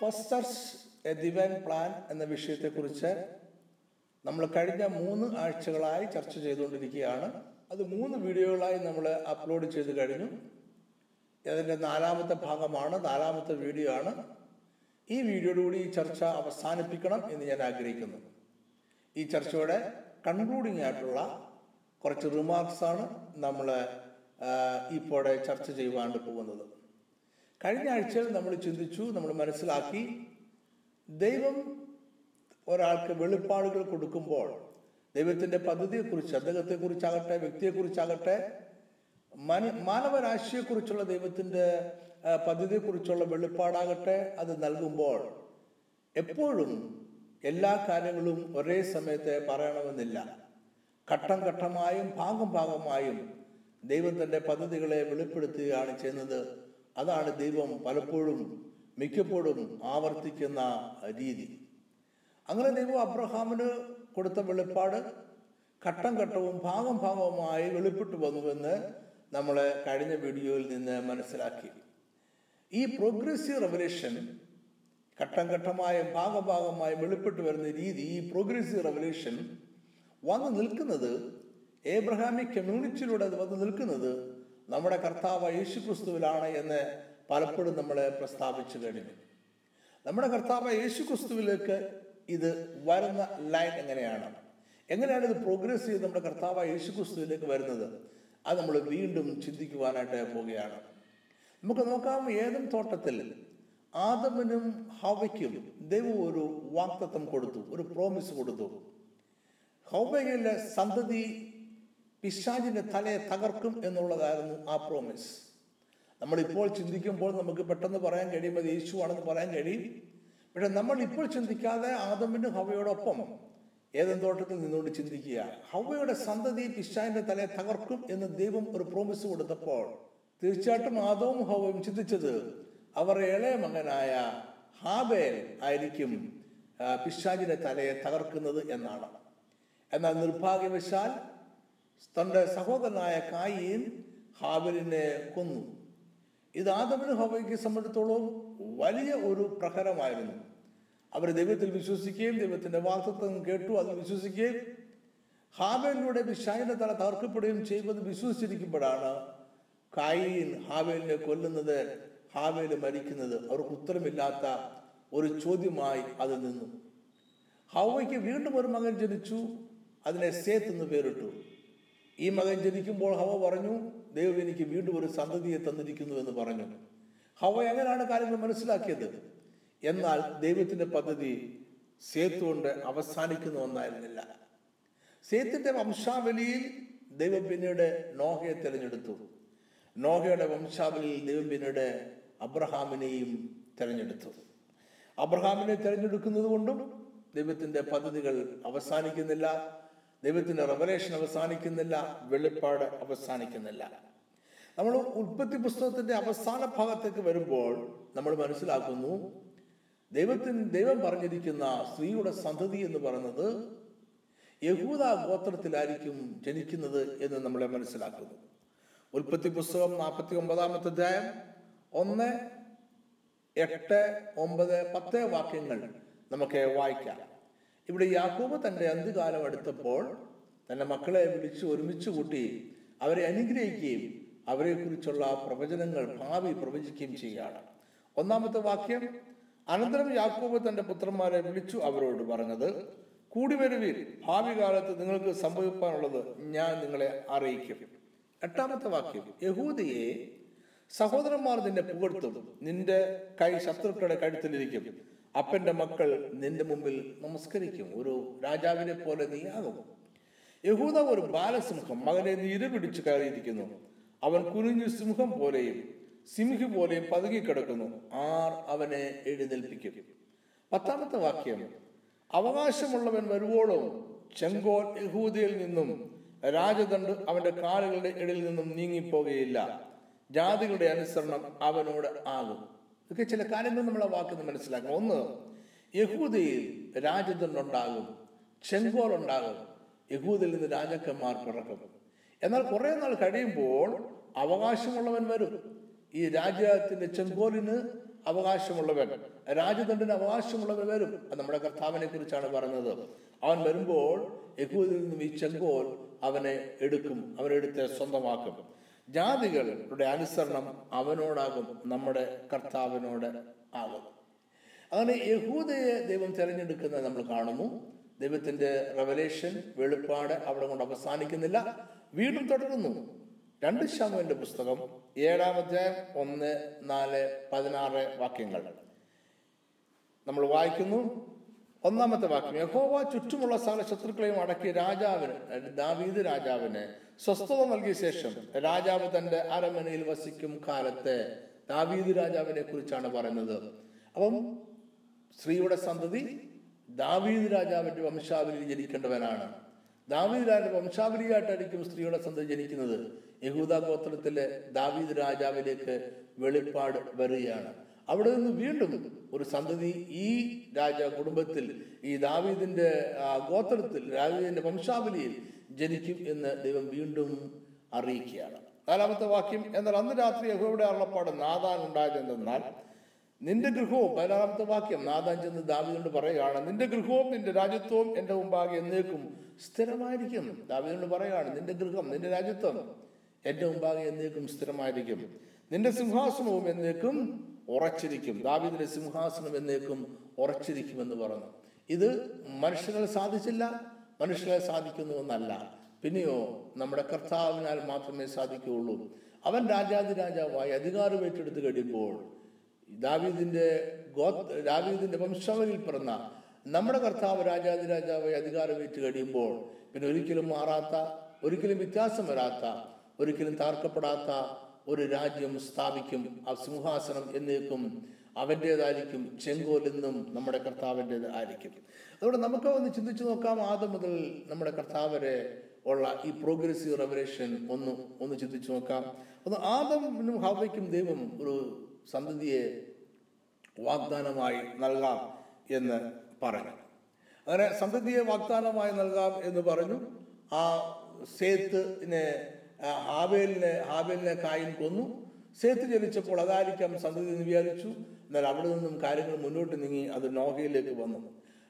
First A divine plan എന്ന വിഷയത്തെക്കുറിച്ച് നമ്മൾ കഴിഞ്ഞ മൂന്ന് ആഴ്ചകളായി ചർച്ച ചെയ്തുകൊണ്ടിരിക്കുകയാണ്. അത് മൂന്ന് വീഡിയോകളായി നമ്മൾ അപ്ലോഡ് ചെയ്ത് കഴിഞ്ഞു. അതിന്റെ നാലാമത്തെ ഭാഗമാണ് നാലാമത്തെ വീഡിയോ ആണ്. ഈ വീഡിയോയോടുകൂടി ഈ ചർച്ച അവസാനിപ്പിക്കണം എന്ന് ഞാൻ ആഗ്രഹിക്കുന്നു. ഈ ചർച്ചയുടെ കൺക്ലൂഡിംഗ് ആയിട്ടുള്ള കുറച്ച് റിമാർക്സാണ് നമ്മൾ ഇപ്പോഴെ ചർച്ച ചെയ്യുവാണ്ട് പോകുന്നത്. കഴിഞ്ഞ ആഴ്ചയിൽ നമ്മൾ ചിന്തിച്ചു നമ്മൾ മനസ്സിലാക്കി ദൈവം ഒരാൾക്ക് വെളിപ്പാടുകൾ കൊടുക്കുമ്പോൾ ദൈവത്തിന്റെ പദ്ധതിയെക്കുറിച്ച് അദ്ദേഹത്തെക്കുറിച്ചാകട്ടെ വ്യക്തിയെക്കുറിച്ചാകട്ടെ മന മാനവരാശിയെക്കുറിച്ചുള്ള ദൈവത്തിന്റെ പദ്ധതിയെക്കുറിച്ചുള്ള വെളിപ്പാടാകട്ടെ അത് നൽകുമ്പോൾ എപ്പോഴും എല്ലാ കാര്യങ്ങളും ഒരേ സമയത്ത് പറയണമെന്നില്ല. ഘട്ടം ഘട്ടമായും ഭാഗം ഭാഗമായും ദൈവം തന്റെ പദ്ധതികളെ വെളിപ്പെടുത്തുകയാണ് ചെയ്യുന്നത്. അതാണ് ദൈവം പലപ്പോഴും മിക്കപ്പോഴും ആവർത്തിക്കുന്ന രീതി. അങ്ങനെ ദൈവം അബ്രഹാമിന് കൊടുത്ത വെളിപ്പാട് ഘട്ടം ഘട്ടവും ഭാഗം ഭാഗവുമായി വെളിപ്പെട്ടു വന്നുവെന്ന് നമ്മൾ കഴിഞ്ഞ വീഡിയോയിൽ നിന്ന് മനസ്സിലാക്കി. ഈ പ്രോഗ്രസീവ് റെവല്യൂഷൻ ഘട്ടം ഘട്ടമായും ഭാഗഭാഗമായും വെളിപ്പെട്ടു വരുന്ന രീതി ഈ പ്രോഗ്രസീവ് റെവല്യൂഷൻ വന്നു നിൽക്കുന്നത് ഏബ്രഹാമിക് കമ്മ്യൂണിറ്റിയിലൂടെ അത് വന്നു നിൽക്കുന്നത് നമ്മുടെ കർത്താവ് യേശു ക്രിസ്തുവിലാണ് എന്ന് പലപ്പോഴും നമ്മൾ പ്രസ്താവിച്ചു കഴിഞ്ഞു. നമ്മുടെ കർത്താവ് യേശു ക്രിസ്തുവിലേക്ക് ഇത് വരുന്ന ലൈൻ എങ്ങനെയാണ്? എങ്ങനെയാണ് ഇത് പ്രോഗ്രസ് ചെയ്ത് നമ്മുടെ കർത്താവ് യേശു ക്രിസ്തുവിലേക്ക് വരുന്നത്? അത് നമ്മൾ വീണ്ടും ചിന്തിക്കുവാനായിട്ട് പോവുകയാണ്. നമുക്ക് നോക്കാം ഏതും തോട്ടത്തിൽ ആദമനും ഹവയ്ക്കും ദൈവം ഒരു വാക്തത്വം കൊടുത്തു ഒരു പ്രോമിസ് കൊടുത്തു. ഹൗബയിലെ സന്തതി പിശാചിന്റെ തലയെ തകർക്കും എന്നുള്ളതായിരുന്നു ആ പ്രോമിസ് നമ്മളിപ്പോൾ ചിന്തിക്കുമ്പോൾ നമുക്ക് പെട്ടെന്ന് പറയാൻ കഴിയും അത് യേശുവാണെന്ന് പറയാൻ കഴിയും. പക്ഷെ നമ്മൾ ഇപ്പോൾ ചിന്തിക്കാതെ ആദമിനും ഹവയോടൊപ്പം ഏതെങ്കിലും തോട്ടത്തിൽ നിന്നുകൊണ്ട് ചിന്തിക്കുക. ഹവയുടെ സന്തതി പിശാചിന്റെ തലയെ തകർക്കും എന്ന് ദൈവം ഒരു പ്രോമിസ് കൊടുത്തപ്പോൾ തീർച്ചയായിട്ടും ആദവും ഹവയും ചിന്തിച്ചത് അവർ ഇളയ മകനായ ഹാബേൽ ആയിരിക്കും പിശാചിന്റെ തലയെ തകർക്കുന്നത് എന്നാണ്. എന്നാൽ നിർഭാഗ്യവശാൽ തന്റെ സഹോദരനായ കായീൻ ഹാബലിനെ കൊന്നു. ഇത് ആദമിന് ഹോബയ്ക്ക് സംബന്ധിച്ചിടത്തോളം വലിയ ഒരു പ്രഹരമായിരുന്നു. അവർ ദൈവത്തിൽ വിശ്വസിക്കുകയും ദൈവത്തിന്റെ വാക്തത്വം കേട്ടു അത് വിശ്വസിക്കുകയും ഹാബേലിലൂടെ വിഷായന്റെ തല തകർക്കപ്പെടുകയും ചെയ്യുമെന്ന് വിശ്വസിച്ചിരിക്കുമ്പോഴാണ് കായീൻ ഹാബേലിനെ കൊല്ലുന്നത് ഹാബേൽ മരിക്കുന്നത്. അവർക്ക് ഉത്തരമില്ലാത്ത ഒരു ചോദ്യമായി അത് നിന്നു. ഹവയ്ക്ക് വീണ്ടും ഒരു മകൻ ജനിച്ചു അതിനെ സേത്ത് എന്ന് പേരിട്ടു. ഈ മകൻ ജനിക്കുമ്പോൾ ഹവ പറഞ്ഞു ദൈവം എനിക്ക് വീണ്ടും ഒരു സന്തതിയെ തന്നിരിക്കുന്നു എന്ന് പറഞ്ഞു. ഹവ എങ്ങനെയാണ് കാര്യങ്ങൾ മനസ്സിലാക്കിയത്? എന്നാൽ ദൈവത്തിന്റെ പദ്ധതി സേത്ത് കൊണ്ട് അവസാനിക്കുന്ന ഒന്നായിരുന്നില്ല. സേത്തിന്റെ വംശാവലിയിൽ ദൈവം പിന്നീട് നോഹയെ തിരഞ്ഞെടുത്തു. നോഹയുടെ വംശാവലിയിൽ ദൈവം പിന്നീട് അബ്രഹാമിനെയും തിരഞ്ഞെടുത്തു. അബ്രഹാമിനെ തിരഞ്ഞെടുക്കുന്നത് കൊണ്ടും ദൈവത്തിന്റെ പദ്ധതികൾ അവസാനിക്കുന്നില്ല. ദൈവത്തിന്റെ റെവലേഷൻ അവസാനിക്കുന്നില്ല വെളിപ്പാട് അവസാനിക്കുന്നില്ല. നമ്മൾ ഉൽപ്പത്തി പുസ്തകത്തിന്റെ അവസാന ഭാഗത്തേക്ക് വരുമ്പോൾ നമ്മൾ മനസ്സിലാക്കുന്നു ദൈവത്തിന് ദൈവം പറഞ്ഞിരിക്കുന്ന സ്ത്രീയുടെ സന്തതി എന്ന് പറയുന്നത് യഹൂദ ഗോത്രത്തിലായിരിക്കും ജനിക്കുന്നത് എന്ന് നമ്മളെ മനസ്സിലാക്കുന്നു. ഉൽപ്പത്തി പുസ്തകം നാൽപ്പത്തി ഒമ്പതാമത്തെ അധ്യായം ഒന്ന് എട്ട് ഒമ്പത് പത്ത് വാക്യങ്ങൾ നമുക്ക് വായിക്കാം. ഇവിടെ യാക്കൂബ് തന്റെ അന്ത്യകാലം എടുത്തപ്പോൾ തന്റെ മക്കളെ വിളിച്ച് ഒരുമിച്ച് കൂട്ടി അവരെ അനുഗ്രഹിക്കുകയും അവരെ കുറിച്ചുള്ള പ്രവചനങ്ങൾ ഭാവി പ്രവചിക്കുകയും ചെയ്യുകയാണ്. ഒന്നാമത്തെ വാക്യം അനന്തരം യാക്കൂബ് തന്റെ പുത്രന്മാരെ വിളിച്ചു അവരോട് പറഞ്ഞത് കൂടി വരുവീൻ ഭാവി കാലത്ത് നിങ്ങൾക്ക് സംഭവിക്കാനുള്ളത് ഞാൻ നിങ്ങളെ അറിയിക്കും. എട്ടാമത്തെ വാക്യം യഹൂദിയെ സഹോദരന്മാർ നിന്നെ പുകഴ്ത്തും നിന്റെ കൈ ശത്രുക്കളുടെ കഴുത്തിലിരിക്കും. അപ്പന്റെ മക്കൾ നിന്റെ മുമ്പിൽ നമസ്കരിക്കും. ഒരു രാജാവിനെ പോലെ നീ ആകും. യഹൂദ ഒരു ബാലസിംഹം മകനെ നീര് പിടിച്ചു കയറിയിരിക്കുന്നു. അവൻ കുനിഞ്ഞു സിംഹം പോലെയും സിംഹി പോലെയും പതുങ്ങിക്കിടക്കുന്നു ആർ അവനെ എഴുന്നേൽപ്പിക്കും. പത്താമത്തെ വാക്യം. അവകാശമുള്ളവൻ വരുവോളം ചെങ്കോൽ യഹൂദയിൽ നിന്നും രാജദണ്ഡ് അവന്റെ കാലുകളുടെ ഇടയിൽ നിന്നും നീങ്ങിപ്പോകുകയില്ല ജാതികളുടെ അനുസരണം അവനോട് ആകും. ഇതൊക്കെ ചില കാര്യങ്ങൾ നമ്മൾ ആ വാക്കിൽ നിന്ന് മനസ്സിലാക്കണം. ഒന്ന് യഹൂദയിൽ രാജദണ്ഡുണ്ടാകും ചെങ്കോൾ ഉണ്ടാകും യഹൂദിൽ നിന്ന് രാജാക്കന്മാർ പിറക്കും. എന്നാൽ കുറെ നാൾ കഴിയുമ്പോൾ അവകാശമുള്ളവൻ വരും. ഈ രാജ്യത്തിന്റെ ചെങ്കോലിന് അവകാശമുള്ളവൻ രാജദണ്ഡിന് അവകാശമുള്ളവൻ വരും. അത് നമ്മുടെ കർത്താവിനെ കുറിച്ചാണ് പറഞ്ഞത്. അവൻ വരുമ്പോൾ യഹൂദിൽ നിന്നും ഈ ചെങ്കോൽ അവനെ എടുക്കും അവനെടുത്ത് സ്വന്തമാക്കും. ജാതികളുടെ അനുസരണം അവനോടാകും നമ്മുടെ കർത്താവിനോട് ആകും. അങ്ങനെ യഹൂദയെ ദൈവം തിരഞ്ഞെടുക്കുന്നത് നമ്മൾ കാണുന്നു. ദൈവത്തിന്റെ റെവലേഷൻ വെളിപ്പാട് അവിടെ കൊണ്ട് അവസാനിക്കുന്നില്ല. വീണ്ടും തുടരുന്നു. രണ്ട് ശാമുവിന്റെ പുസ്തകം ഏഴാം അധ്യായം ഒന്ന് നാല് പതിനാറ് വാക്യങ്ങൾ. നമ്മൾ വായിക്കുന്നു. ഒന്നാമത്തെ വാക്യം യഹോവ ചുറ്റുമുള്ള സകല ശത്രുക്കളെയും അടക്കി രാജാവിന് ദാവീദ് രാജാവിന് സ്വസ്ഥത നൽകിയ ശേഷം രാജാവ് തന്റെ അരമനയിൽ വസിക്കും കാലത്തെ ദാവീദ് രാജാവിനെ കുറിച്ചാണ് പറയുന്നത്. അപ്പം സ്ത്രീയുടെ സന്തതി ദാവീദ് രാജാവിന്റെ വംശാവലിയിൽ ജനിക്കേണ്ടവനാണ്. ദാവീദ് രാജ വംശാവലിയായിട്ടായിരിക്കും സ്ത്രീയുടെ സന്തതി ജനിക്കുന്നത്. യഹൂദ ഗോത്രത്തിലെ ദാവീദ് രാജാവിലേക്ക് വെളിപ്പാട് വരികയാണ്. അവിടെ നിന്ന് വീണ്ടും ഒരു സന്തതി ഈ രാജ കുടുംബത്തിൽ ഈ ദാവീദിന്റെ ഗോത്രത്തിൽ ദാവീദിന്റെ വംശാവലിയിൽ ജനിക്കും എന്ന് ദൈവം വീണ്ടും അറിയിക്കുകയാണ്. നാലാമത്തെ വാക്യം എന്നാൽ അന്ന് രാത്രി യഹോയുടെ അള്ളപ്പാട് നാദാൻ ഉണ്ടായതെന്നാൽ നിന്റെ ഗൃഹവും പതിനാറാമത്തെ വാക്യം നാദാൻ ചെന്ന് ദാവീദിനോട് പറയുകയാണ് നിന്റെ ഗൃഹവും നിന്റെ രാജ്യത്വവും എന്റെ മുമ്പാകെ എന്നേക്കും സ്ഥിരമായിരിക്കും. ദാവീദിനോട് പറയുകയാണ് നിന്റെ ഗൃഹം നിന്റെ രാജ്യത്വം എന്റെ മുമ്പാകെ എന്നേക്കും സ്ഥിരമായിരിക്കും. നിന്റെ സിംഹാസനവും എന്നേക്കും ഉറച്ചിരിക്കും. ദാവിദിന്റെ സിംഹാസനം എന്നേക്കും ഉറച്ചിരിക്കുമെന്ന് പറഞ്ഞു. ഇത് മനുഷ്യനെ സാധിച്ചില്ല മനുഷ്യരെ സാധിക്കുന്നു എന്നല്ല പിന്നെയോ നമ്മുടെ കർത്താവിനാൽ മാത്രമേ സാധിക്കുകയുള്ളൂ. അവൻ രാജാതി രാജാവായി അധികാരം ഏറ്റെടുത്ത് കഴിയുമ്പോൾ ദാവീദിന്റെ ഗോ ദാവീദിന്റെ വംശാവലിയിൽ പിറന്ന നമ്മുടെ കർത്താവ് രാജാതി രാജാവായി ഏറ്റു കഴിയുമ്പോൾ പിന്നെ ഒരിക്കലും മാറാത്ത ഒരിക്കലും വ്യത്യാസം വരാത്ത ഒരിക്കലും താർക്കപ്പെടാത്ത ഒരു രാജ്യം സ്ഥാപിക്കും ആ സിംഹാസനം എന്നേക്കും അവന്റേതായിരിക്കും ചെങ്കോലെന്നും നമ്മുടെ കർത്താവിന്റേത് ആയിരിക്കും അതുകൊണ്ട് നമുക്ക് ഒന്ന് ചിന്തിച്ചു നോക്കാം ആദ്യം മുതൽ നമ്മുടെ കർത്താവരെ ഉള്ള ഈ പ്രോഗ്രസീവ് റെവലേഷൻ ഒന്ന് ഒന്ന് ചിന്തിച്ചു നോക്കാം. ഒന്ന് ആദമിനും ഹവയ്ക്കും ദൈവം ഒരു സന്തതിയെ വാഗ്ദാനമായി നൽകാം എന്ന് പറഞ്ഞു. അങ്ങനെ സന്തതിയെ വാഗ്ദാനമായി നൽകാം എന്ന് പറഞ്ഞു. ആ സേത്തിനെ ഹാബേലിനെ ഹാബേലിനെ കായിൻ കൊന്നു. സേത്ത് ജനിച്ചപ്പോൾ അതായിരിക്കാം സന്തതി എന്ന് വിചാരിച്ചു. എന്നാൽ അവിടെ നിന്നും കാര്യങ്ങൾ മുന്നോട്ട് നീങ്ങി അത് നോഹയിലേക്ക് വന്നു.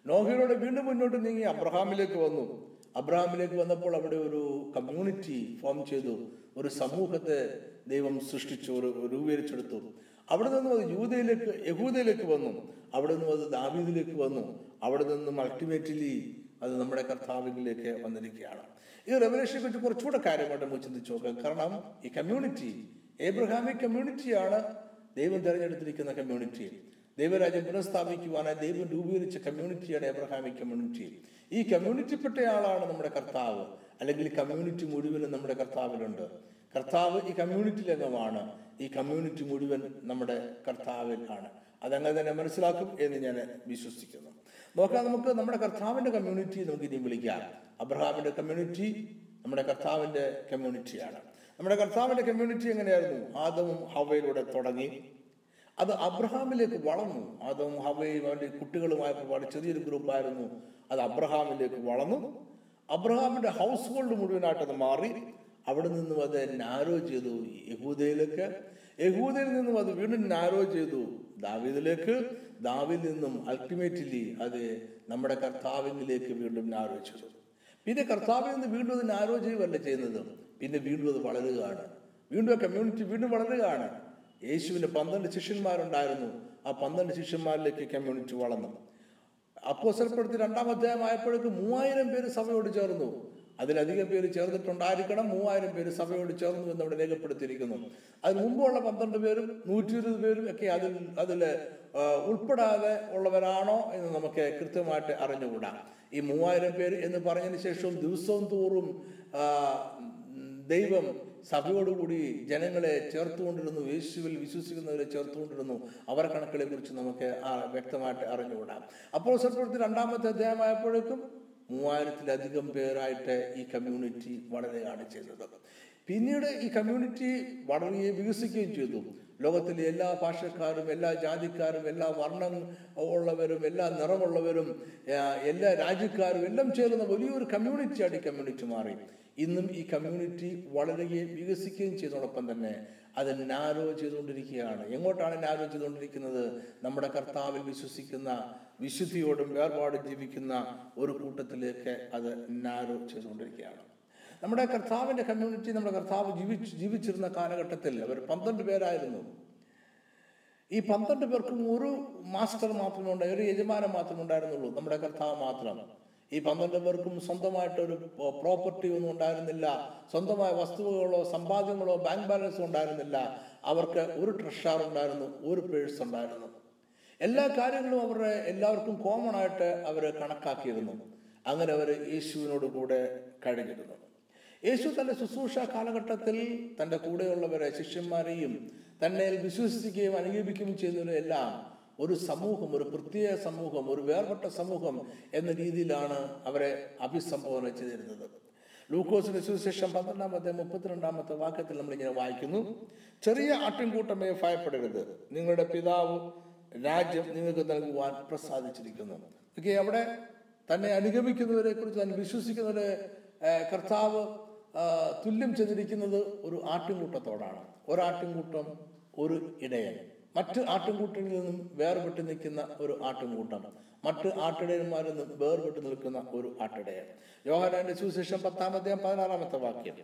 നോഹയിലൂടെ വീണ്ടും മുന്നോട്ട് നീങ്ങി അബ്രഹാമിലേക്ക് വന്നു. അബ്രഹാമിലേക്ക് വന്നപ്പോൾ അവിടെ ഒരു കമ്മ്യൂണിറ്റി ഫോം ചെയ്തു. ഒരു സമൂഹത്തെ ദൈവം സൃഷ്ടിച്ചു ഒരു രൂപീകരിച്ചെടുത്തു. അവിടെ നിന്നും അത് യൂതയിലേക്ക് യഹൂദയിലേക്ക് വന്നു. അവിടെ നിന്നും അത് ദാവീദിലേക്ക് വന്നു. അവിടെ നിന്നും അൾട്ടിമേറ്റ്ലി അത് നമ്മുടെ കർത്താവിലേക്ക് വന്നിരിക്കുകയാണ്. ഈ റെവലേഷനെ കുറിച്ച് കുറച്ചുകൂടെ കാര്യമായിട്ട് നമുക്ക് ചിന്തിച്ചു നോക്കാം. കാരണം ഈ കമ്മ്യൂണിറ്റി ഏബ്രഹാമിക് കമ്മ്യൂണിറ്റിയാണ് ദൈവം തിരഞ്ഞെടുത്തിരിക്കുന്ന കമ്മ്യൂണിറ്റി ദൈവരാജ്യം പുനഃസ്ഥാപിക്കുവാനായി ദൈവം രൂപീകരിച്ച കമ്മ്യൂണിറ്റിയാണ് എബ്രഹാമിക് കമ്മ്യൂണിറ്റി ഈ കമ്മ്യൂണിറ്റിപ്പെട്ട ആളാണ് നമ്മുടെ കർത്താവ്. അല്ലെങ്കിൽ കമ്മ്യൂണിറ്റി മുഴുവനും നമ്മുടെ കർത്താവിലുണ്ട്. കർത്താവ് ഈ കമ്മ്യൂണിറ്റിയിൽ അംഗമാണ് ഈ കമ്മ്യൂണിറ്റി മുഴുവൻ നമ്മുടെ കർത്താവിൽ ആണ്. അതങ്ങനെ തന്നെ മനസ്സിലാക്കും എന്ന് ഞാൻ വിശ്വസിക്കുന്നു. നോക്കാം നമുക്ക് നമ്മുടെ കർത്താവിന്റെ കമ്മ്യൂണിറ്റി നമുക്ക് ഇനി വിളിക്കാം. അബ്രഹാമിന്റെ കമ്മ്യൂണിറ്റി നമ്മുടെ കർത്താവിന്റെ കമ്മ്യൂണിറ്റിയാണ് നമ്മുടെ കർത്താവിന്റെ കമ്മ്യൂണിറ്റി എങ്ങനെയായിരുന്നു? ആദവും ഹവയിലൂടെ തുടങ്ങി. അത് അബ്രഹാമിലേക്ക് വളർന്നു. ആദവും ഹവയും അവന്റെ കുട്ടികളുമായപ്പോൾ വളരെ ചെറിയൊരു ഗ്രൂപ്പായിരുന്നു അത് അബ്രഹാമിലേക്ക് വളർന്നു. അബ്രഹാമിന്റെ ഹൗസ് ഹോൾഡ് മുഴുവനായിട്ട് അത് മാറി. അവിടെ നിന്നും അത് നാരോ ചെയ്തു യഹൂദയിലേക്ക്. യഹൂദയിൽ നിന്നും അത് വീണ്ടും നാരോ ചെയ്തു. ദാവീദിലേക്ക്. ദാവിൽ നിന്നും അൾട്ടിമേറ്റ്ലി അത് നമ്മുടെ കർത്താവിനിലേക്ക് വീണ്ടും നാരോ ചെയ്തു. പിന്നെ കർത്താവിൽ നിന്ന് വീണ്ടും അത് നാരോ ചെയ്യുകയല്ല ചെയ്യുന്നത്. പിന്നെ വീണ്ടും അത് വളരുകയാണ്. വീണ്ടും ആ കമ്മ്യൂണിറ്റി വീണ്ടും വളരുകയാണ്. യേശുവിന് പന്ത്രണ്ട് ശിഷ്യന്മാരുണ്ടായിരുന്നു. ആ പന്ത്രണ്ട് ശിഷ്യന്മാരിലേക്ക് കമ്മ്യൂണിറ്റി വളർന്നു. അപ്പോസൽപ്പെടുത്തി രണ്ടാം അധ്യായം ആയപ്പോഴേക്ക് മൂവായിരം പേര് സഭയോട് ചേർന്നു. അതിലധികം പേര് ചേർന്നിട്ടുണ്ടായിരിക്കണം മൂവായിരം പേര് സഭയോട് ചേർന്നു എന്ന് അവിടെ രേഖപ്പെടുത്തിയിരിക്കുന്നു. അതിന് മുമ്പുള്ള പന്ത്രണ്ട് പേരും നൂറ്റി ഇരുപത് പേരും ഒക്കെ അതിൽ അതിൽ ഉൾപ്പെടാതെ ഉള്ളവരാണോ എന്ന് നമുക്ക് കൃത്യമായിട്ട് അറിഞ്ഞുകൂടാ. ഈ മൂവായിരം പേര് എന്ന് പറഞ്ഞതിന് ശേഷവും ദിവസവും തോറും ദൈവം സഭയോടുകൂടി ജനങ്ങളെ ചേർത്തുകൊണ്ടിരുന്നു യേശുവിൽ വിശ്വസിക്കുന്നവരെ ചേർത്തുകൊണ്ടിരുന്നു. അവരെ കണക്കുകളെ കുറിച്ച് നമുക്ക് വ്യക്തമായിട്ട് അറിഞ്ഞുകൂടാം. അപ്പോൾ സർപ്പത്തിൽ രണ്ടാമത്തെ അധ്യായമായപ്പോഴേക്കും മൂവായിരത്തിലധികം പേരായിട്ട് ഈ കമ്മ്യൂണിറ്റി വളരുകയാണ് ചെയ്തത്. പിന്നീട് ഈ കമ്മ്യൂണിറ്റി വളരുകയും വികസിക്കുകയും ചെയ്തു. ലോകത്തിലെ എല്ലാ ഭാഷക്കാരും എല്ലാ ജാതിക്കാരും എല്ലാ വർണം ഉള്ളവരും എല്ലാ നിറമുള്ളവരും എല്ലാ രാജ്യക്കാരും എല്ലാം ചേർന്ന വലിയൊരു കമ്മ്യൂണിറ്റിയായിട്ട് ഈ കമ്മ്യൂണിറ്റി മാറി. ഇന്നും ഈ കമ്മ്യൂണിറ്റി വളരുകയും വികസിക്കുകയും ചെയ്യുന്നതോടൊപ്പം തന്നെ അത് നാരോ ചെയ്തുകൊണ്ടിരിക്കുകയാണ്. എങ്ങോട്ടാണ് നാരോ ചെയ്തുകൊണ്ടിരിക്കുന്നത്? നമ്മുടെ കർത്താവിൽ വിശ്വസിക്കുന്ന വിശുദ്ധിയോടും വേർപാടും ജീവിക്കുന്ന ഒരു കൂട്ടത്തിലേക്ക് അത് നാരോ ചെയ്തുകൊണ്ടിരിക്കുകയാണ്. നമ്മുടെ കർത്താവിന്റെ കമ്മ്യൂണിറ്റി നമ്മുടെ കർത്താവ് ജീവിച്ച് ജീവിച്ചിരുന്ന കാലഘട്ടത്തിൽ അവർ പന്ത്രണ്ട് പേരായിരുന്നു. ഈ പന്ത്രണ്ട് പേർക്കും ഒരു മാസ്റ്റർ മാത്രമേ ഉണ്ടായി ഒരു യജമാനൻ മാത്രമേ ഉണ്ടായിരുന്നുള്ളൂ. നമ്മുടെ കർത്താവ് മാത്രം. ഈ പന്ത്രണ്ട് പേർക്കും സ്വന്തമായിട്ട് ഒരു പ്രോപ്പർട്ടി ഒന്നും ഉണ്ടായിരുന്നില്ല. സ്വന്തമായ വസ്തുവകളോ സമ്പാദ്യങ്ങളോ ബാങ്ക് ബാലൻസോ ഉണ്ടായിരുന്നില്ല. അവർക്ക് ഒരു ട്രഷാർ ഉണ്ടായിരുന്നു ഒരു പേഴ്സ് ഉണ്ടായിരുന്നു. എല്ലാ കാര്യങ്ങളും അവരുടെ എല്ലാവർക്കും കോമൺ ആയിട്ട് അവർ കണക്കാക്കിയിരുന്നു. അങ്ങനെ അവർ യേശുവിനോട് കൂടെ കഴിഞ്ഞിരുന്നു. യേശു തന്റെ ശുശ്രൂഷ കാലഘട്ടത്തിൽ തന്റെ കൂടെയുള്ളവരെ ശിഷ്യന്മാരെയും തന്നെ വിശ്വസിക്കുകയും അനുഗമിക്കുകയും ചെയ്യുന്നവരെല്ലാം ഒരു സമൂഹം ഒരു പ്രത്യേക സമൂഹം ഒരു വേർപെട്ട സമൂഹം എന്ന രീതിയിലാണ് അവരെ അഭിസംബോധന ചെയ്തിരുന്നത്. ലൂക്കോസിന്റെ സുവിശേഷം പന്ത്രണ്ടാമത്തെ മുപ്പത്തിരണ്ടാമത്തെ വാക്യത്തിൽ നമ്മൾ ഇങ്ങനെ വായിക്കുന്നു. ചെറിയ ആട്ടിൻകൂട്ടമേ ഭയപ്പെടരുത്. നിങ്ങളുടെ പിതാവ് രാജ്യം നിങ്ങൾക്ക് നൽകുവാൻ പ്രസാദിച്ചിരിക്കുന്നു. ഓക്കെ അവിടെ തന്നെ അനുഗമിക്കുന്നവരെ കുറിച്ച് തന്നെ വിശ്വസിക്കുന്നവരെ കർത്താവ് തുല്യം ചെന്നിരിക്കുന്നത് ഒരു ആട്ടിൻകൂട്ടത്തോടാണ്. ഒരാട്ടിൻകൂട്ടം ഒരു ഇടയൻ. മറ്റ് ആട്ടിൻകൂട്ടങ്ങളിൽ നിന്നും വേർപെട്ട് നിൽക്കുന്ന ഒരു ആട്ടിൻകൂട്ടം മറ്റ് ആട്ടിടയന്മാരിൽ നിന്നും വേർപെട്ട് നിൽക്കുന്ന ഒരു ആട്ടിടയൻ. യോഹനാന്റെ സുവിശേഷം പത്താമത്തെ പതിനാറാമത്തെ വാക്യം.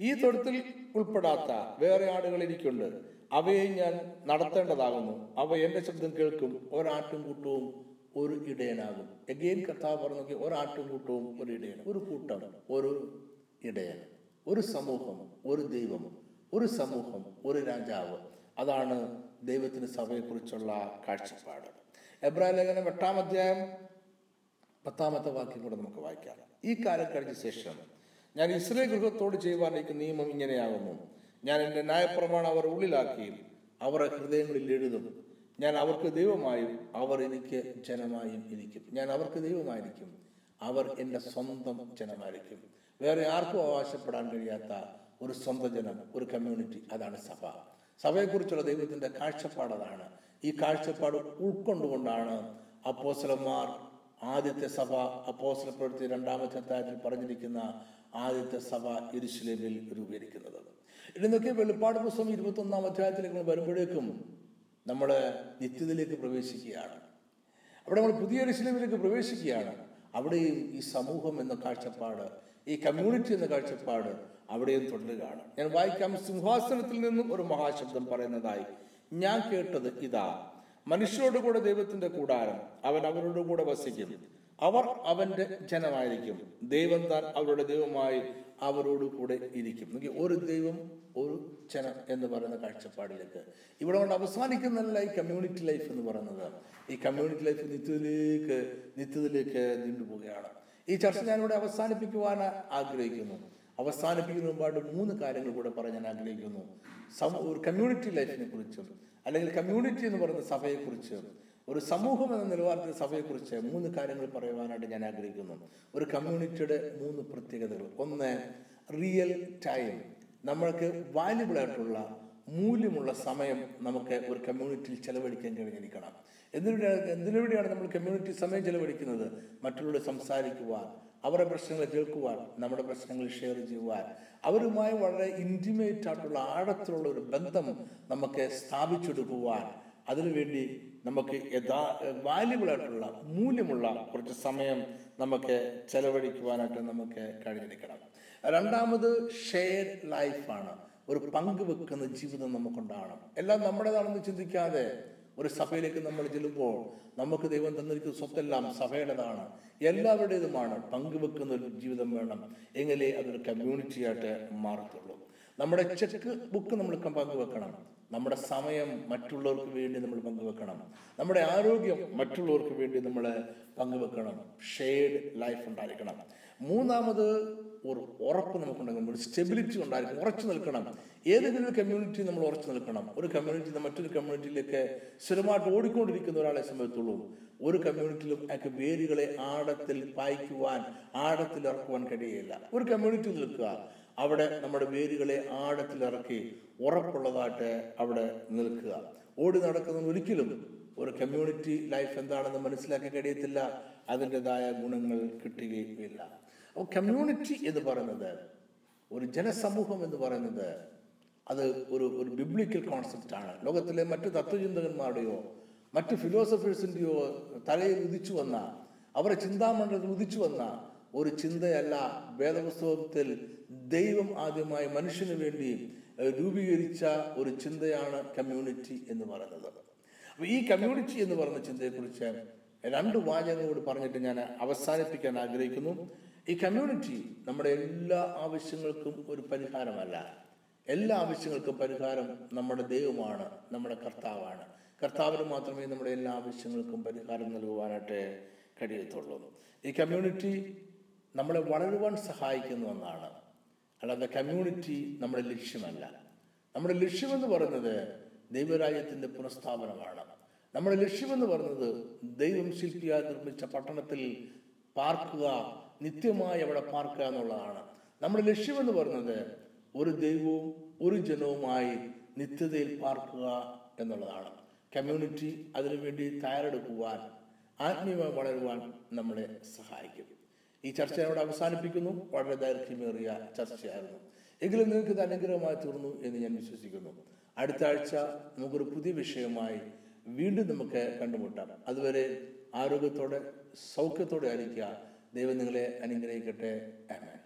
ഈ തൊഴുത്തിൽ ഉൾപ്പെടാത്ത വേറെ ആടുകൾ എനിക്കുണ്ട്. അവയെ ഞാൻ നടത്തേണ്ടതാകുന്നു. അവ എന്റെ ശബ്ദം കേൾക്കും. ഒരാട്ടിൻകൂട്ടവും ഒരു ഇടയനാകും. എഗെയിൻ കർത്താവ് പറഞ്ഞു ഒരാട്ടിൻകൂട്ടവും ഒരു ഇടയൻ ഒരു കൂട്ടം ഒരു ഇടയൻ ഒരു സമൂഹം ഒരു ദൈവം ഒരു സമൂഹം ഒരു രാജാവ്. അതാണ് ദൈവത്തിന് സഭയെക്കുറിച്ചുള്ള കാഴ്ചപ്പാട്. എബ്രാഹിം ലേഖനം എട്ടാം അധ്യായം പത്താമത്തെ വാക്യം കൂടെ നമുക്ക് വായിക്കാം. ഈ കാലം കഴിഞ്ഞ ശേഷം ഞാൻ ഇസ്രേ ഗൃഹത്തോട് ചെയ്യുവാൻ എനിക്ക് നിയമം ഇങ്ങനെയാകുന്നു. ഞാൻ എന്റെ ന്യായപ്രമാണം അവർ ഉള്ളിലാക്കിയും അവരുടെ ഹൃദയങ്ങളിൽ എഴുതും. ഞാൻ അവർക്ക് ദൈവമായും അവർ എനിക്ക് ജനമായും ഇരിക്കും. ഞാൻ അവർക്ക് ദൈവമായിരിക്കും അവർ എന്റെ സ്വന്തം ജനമായിരിക്കും. വേറെ ആർക്കും അവകാശപ്പെടാൻ കഴിയാത്ത ഒരു സ്വന്തം ജനം ഒരു കമ്മ്യൂണിറ്റി അതാണ് സഭ. സഭയെക്കുറിച്ചുള്ള ദൈവത്തിന്റെ കാഴ്ചപ്പാട് അതാണ്. ഈ കാഴ്ചപ്പാട് ഉൾക്കൊണ്ടുകൊണ്ടാണ് അപ്പോസലന്മാർ ആദ്യത്തെ സഭ അപ്പോസല പ്രവൃത്തി രണ്ടാമത്തെ അധ്യായത്തിൽ പറഞ്ഞിരിക്കുന്ന ആദ്യത്തെ സഭ ഇരുശ്ലേമിൽ രൂപീകരിക്കുന്നത്. ഇന്നൊക്കെ വെളിപ്പാട് പുസ്തകം ഇരുപത്തി ഒന്നാം അധ്യായത്തിലേക്ക് വരുമ്പോഴേക്കും നമ്മൾ നിത്യതയിലേക്ക് പ്രവേശിക്കുകയാണ്. അവിടെ നമ്മൾ പുതിയ ഇരുശ്ലേമിലേക്ക് പ്രവേശിക്കുകയാണ്. അവിടെയും ഈ സമൂഹം എന്ന കാഴ്ചപ്പാട് ഈ കമ്മ്യൂണിറ്റി എന്ന കാഴ്ചപ്പാട് അവിടെയും തുടരുകയാണ് ഞാൻ വായിക്കാം. സിംഹാസനത്തിൽ നിന്നും ഒരു മഹാശബ്ദം പറയുന്നതായി. ഞാൻ കേട്ടത് ഇതാ. മനുഷ്യരോട് കൂടെ ദൈവത്തിന്റെ കൂടാരം. അവൻ അവരോട് കൂടെ വസിക്കും. അവർ അവന്റെ ജനമായിരിക്കും. ദൈവം താൻ അവരുടെ ദൈവമായി അവരോട് കൂടെ ഇരിക്കും. ഒരു ദൈവം ഒരു ജനം എന്ന് പറയുന്ന കാഴ്ചപ്പാടിലേക്ക്. ഇവിടെ കൊണ്ട് അവസാനിക്കുന്നതല്ല ഈ കമ്മ്യൂണിറ്റി ലൈഫ് എന്ന് പറയുന്നത്. ഈ കമ്മ്യൂണിറ്റി ലൈഫ് നിത്യത്തിലേക്ക് നിത്യത്തിലേക്ക് നീണ്ടുപോവുകയാണ്. ഈ ചർച്ച ഞാനിവിടെ അവസാനിപ്പിക്കുവാൻ ആഗ്രഹിക്കുന്നു. അവസാനിപ്പിക്കുന്ന മുമ്പായിട്ട് മൂന്ന് കാര്യങ്ങൾ കൂടെ പറയാൻ ഞാൻ ആഗ്രഹിക്കുന്നു. ഒരു കമ്മ്യൂണിറ്റി ലൈഫിനെ കുറിച്ചും അല്ലെങ്കിൽ കമ്മ്യൂണിറ്റി എന്ന് പറയുന്ന സഭയെക്കുറിച്ച് ഒരു സമൂഹം എന്ന നിലവാരത്തിൽ സഭയെക്കുറിച്ച് മൂന്ന് കാര്യങ്ങൾ പറയുവാനായിട്ട് ഞാൻ ആഗ്രഹിക്കുന്നു. ഒരു കമ്മ്യൂണിറ്റിയുടെ മൂന്ന് പ്രത്യേകതകൾ. ഒന്ന് റിയൽ ടൈം നമ്മൾക്ക് വാല്യുബിൾ ആയിട്ടുള്ള മൂല്യമുള്ള സമയം നമുക്ക് ഒരു കമ്മ്യൂണിറ്റിയിൽ ചെലവഴിക്കാൻ കഴിഞ്ഞിരിക്കണം. എന്തിനുവേണ്ടിയാണ് എന്തിനുവേണ്ടിയാണ് നമ്മൾ കമ്മ്യൂണിറ്റി സമയം ചെലവഴിക്കുന്നത്? മറ്റുള്ളവരോട് സംസാരിക്കുവാൻ അവരുടെ പ്രശ്നങ്ങൾ കേൾക്കുവാൻ നമ്മുടെ പ്രശ്നങ്ങൾ ഷെയർ ചെയ്യുവാൻ. അവരുമായി വളരെ ഇന്റിമേറ്റ് ആയിട്ടുള്ള ആഴത്തിലുള്ള ഒരു ബന്ധം നമുക്ക് സ്ഥാപിച്ചെടുക്കുവാൻ. അതിനുവേണ്ടി നമുക്ക് യഥാ വാല്യുബിൾ ആയിട്ടുള്ള മൂല്യമുള്ള കുറച്ച് സമയം നമുക്ക് ചെലവഴിക്കുവാനായിട്ട് നമുക്ക് കഴിഞ്ഞിരിക്കണം. രണ്ടാമത് ഷെയർഡ് ലൈഫാണ് ഒരു പങ്കുവെക്കുന്ന ജീവിതം നമുക്കുണ്ടാകണം. എല്ലാം നമ്മുടേതാണെന്ന് ചിന്തിക്കാതെ ഒരു സഭയിലേക്ക് നമ്മൾ ചെല്ലുമ്പോൾ നമുക്ക് ദൈവം തന്നിരിക്കുന്ന സ്വത്തെല്ലാം സഭയുടേതാണ്. എല്ലാവരുടേതുമാണ് പങ്കുവെക്കുന്ന ഒരു ജീവിതം വേണം. എങ്കിലേ അതൊരു കമ്മ്യൂണിറ്റിയായിട്ട് മാറത്തുള്ളൂ. നമ്മുടെ ചെക്ക് ബുക്ക് നമ്മൾ പങ്കുവെക്കണം. നമ്മുടെ സമയം മറ്റുള്ളവർക്ക് വേണ്ടി നമ്മൾ പങ്കുവെക്കണം. നമ്മുടെ ആരോഗ്യം മറ്റുള്ളവർക്ക് വേണ്ടി നമ്മൾ പങ്കുവെക്കണം. ഷെയർഡ് ലൈഫ് ഉണ്ടായിരിക്കണം. മൂന്നാമത് ഒരു ഉറപ്പ് നമുക്കുണ്ടെങ്കിൽ ഒരു സ്റ്റെബിലിറ്റി ഉണ്ടായിരിക്കും ഉറച്ചു നിൽക്കണം. ഏതെങ്കിലും ഒരു കമ്മ്യൂണിറ്റി നമ്മൾ ഉറച്ചു നിൽക്കണം. ഒരു കമ്മ്യൂണിറ്റി മറ്റൊരു കമ്മ്യൂണിറ്റിയിലേക്ക് സ്ഥിരമായിട്ട് ഓടിക്കൊണ്ടിരിക്കുന്ന ഒരാളെ സംബന്ധിച്ചുള്ളൂ ഒരു കമ്മ്യൂണിറ്റിയിലും അയാൾക്ക് വേരുകളെ ആഴത്തിൽ പായിക്കുവാൻ ആഴത്തിൽ ഇറക്കുവാൻ കഴിയില്ല ഒരു കമ്മ്യൂണിറ്റി നിൽക്കുക. അവിടെ നമ്മുടെ വേരുകളെ ആഴത്തിൽ ഇറക്കി ഉറപ്പുള്ളതായിട്ട് അവിടെ നിൽക്കുക. ഓടി നടക്കുന്നത് ഒരിക്കലും ഒരു കമ്മ്യൂണിറ്റി ലൈഫ് എന്താണെന്ന് മനസ്സിലാക്കി കഴിയത്തില്ല. അതിന്റെതായ ഗുണങ്ങൾ കിട്ടുകയില്ല അപ്പോൾ കമ്മ്യൂണിറ്റി എന്ന് പറയുന്നത് ഒരു ജനസമൂഹം എന്ന് പറയുന്നത് അത് ഒരു ഒരു ബിബ്ലിക്കൽ കോൺസെപ്റ്റ് ആണ്. ലോകത്തിലെ മറ്റ് തത്വചിന്തകന്മാരുടെയോ മറ്റ് ഫിലോസഫേഴ്സിന്റെയോ തലയിൽ ഉദിച്ചു വന്ന അവരുടെ ചിന്താമണ്ഡലത്തിൽ ഉദിച്ചു വന്ന ഒരു ചിന്തയല്ല. വേദപുസ്തകത്തിൽ ദൈവം ആദ്യമായി മനുഷ്യന് വേണ്ടി രൂപീകരിച്ച ഒരു ചിന്തയാണ് കമ്മ്യൂണിറ്റി എന്ന് പറയുന്നത്. അപ്പൊ ഈ കമ്മ്യൂണിറ്റി എന്ന് പറയുന്ന ചിന്തയെക്കുറിച്ച് രണ്ട് വാചകങ്ങളോട് പറഞ്ഞിട്ട് ഞാൻ അവസാനിപ്പിക്കാൻ ആഗ്രഹിക്കുന്നു. ഈ കമ്മ്യൂണിറ്റി നമ്മുടെ എല്ലാ ആവശ്യങ്ങൾക്കും ഒരു പരിഹാരമല്ല. എല്ലാ ആവശ്യങ്ങൾക്കും പരിഹാരം നമ്മുടെ ദൈവമാണ് നമ്മുടെ കർത്താവാണ്. കർത്താവിന് മാത്രമേ നമ്മുടെ എല്ലാ ആവശ്യങ്ങൾക്കും പരിഹാരം നൽകുവാനായിട്ട് കഴിയത്തുള്ളൂ. ഈ കമ്മ്യൂണിറ്റി നമ്മളെ വളരുവാൻ സഹായിക്കുന്ന ഒന്നാണ്. അല്ലാതെ കമ്മ്യൂണിറ്റി നമ്മുടെ ലക്ഷ്യമല്ല. നമ്മുടെ ലക്ഷ്യമെന്ന് പറയുന്നത് ദൈവരാജ്യത്തിന്റെ പുനഃസ്ഥാപനമാണ്. നമ്മുടെ ലക്ഷ്യമെന്ന് പറയുന്നത് ദൈവം ശില്പിയായി നിർമ്മിച്ച പട്ടണത്തിൽ പാർക്കുക നിത്യമായി അവിടെ പാർക്കുക എന്നുള്ളതാണ്. നമ്മുടെ ലക്ഷ്യമെന്ന് പറയുന്നത് ഒരു ദൈവവും ഒരു ജനവുമായി നിത്യതയിൽ പാർക്കുക എന്നുള്ളതാണ്. കമ്മ്യൂണിറ്റി അതിനുവേണ്ടി തയ്യാറെടുക്കുവാൻ ആത്മീയമായി വളരുവാൻ നമ്മളെ സഹായിക്കും. ഈ ചർച്ച ഇവിടെ അവസാനിപ്പിക്കുന്നു. വളരെ ദൈർഘ്യമേറിയ ചർച്ചയായിരുന്നു. എങ്കിലും നിങ്ങൾക്ക് ഇത് അനുഗ്രഹമായി തീർന്നു എന്ന് ഞാൻ വിശ്വസിക്കുന്നു. അടുത്ത ആഴ്ച നമുക്കൊരു പുതിയ വിഷയമായി വീണ്ടും നമുക്ക് കണ്ടുമുട്ടാം. അതുവരെ ആരോഗ്യത്തോടെ സൗഖ്യത്തോടെ ആയിരിക്കുക. ദൈവം നിങ്ങളെ അനുഗ്രഹിക്കട്ടെ. ആമേൻ.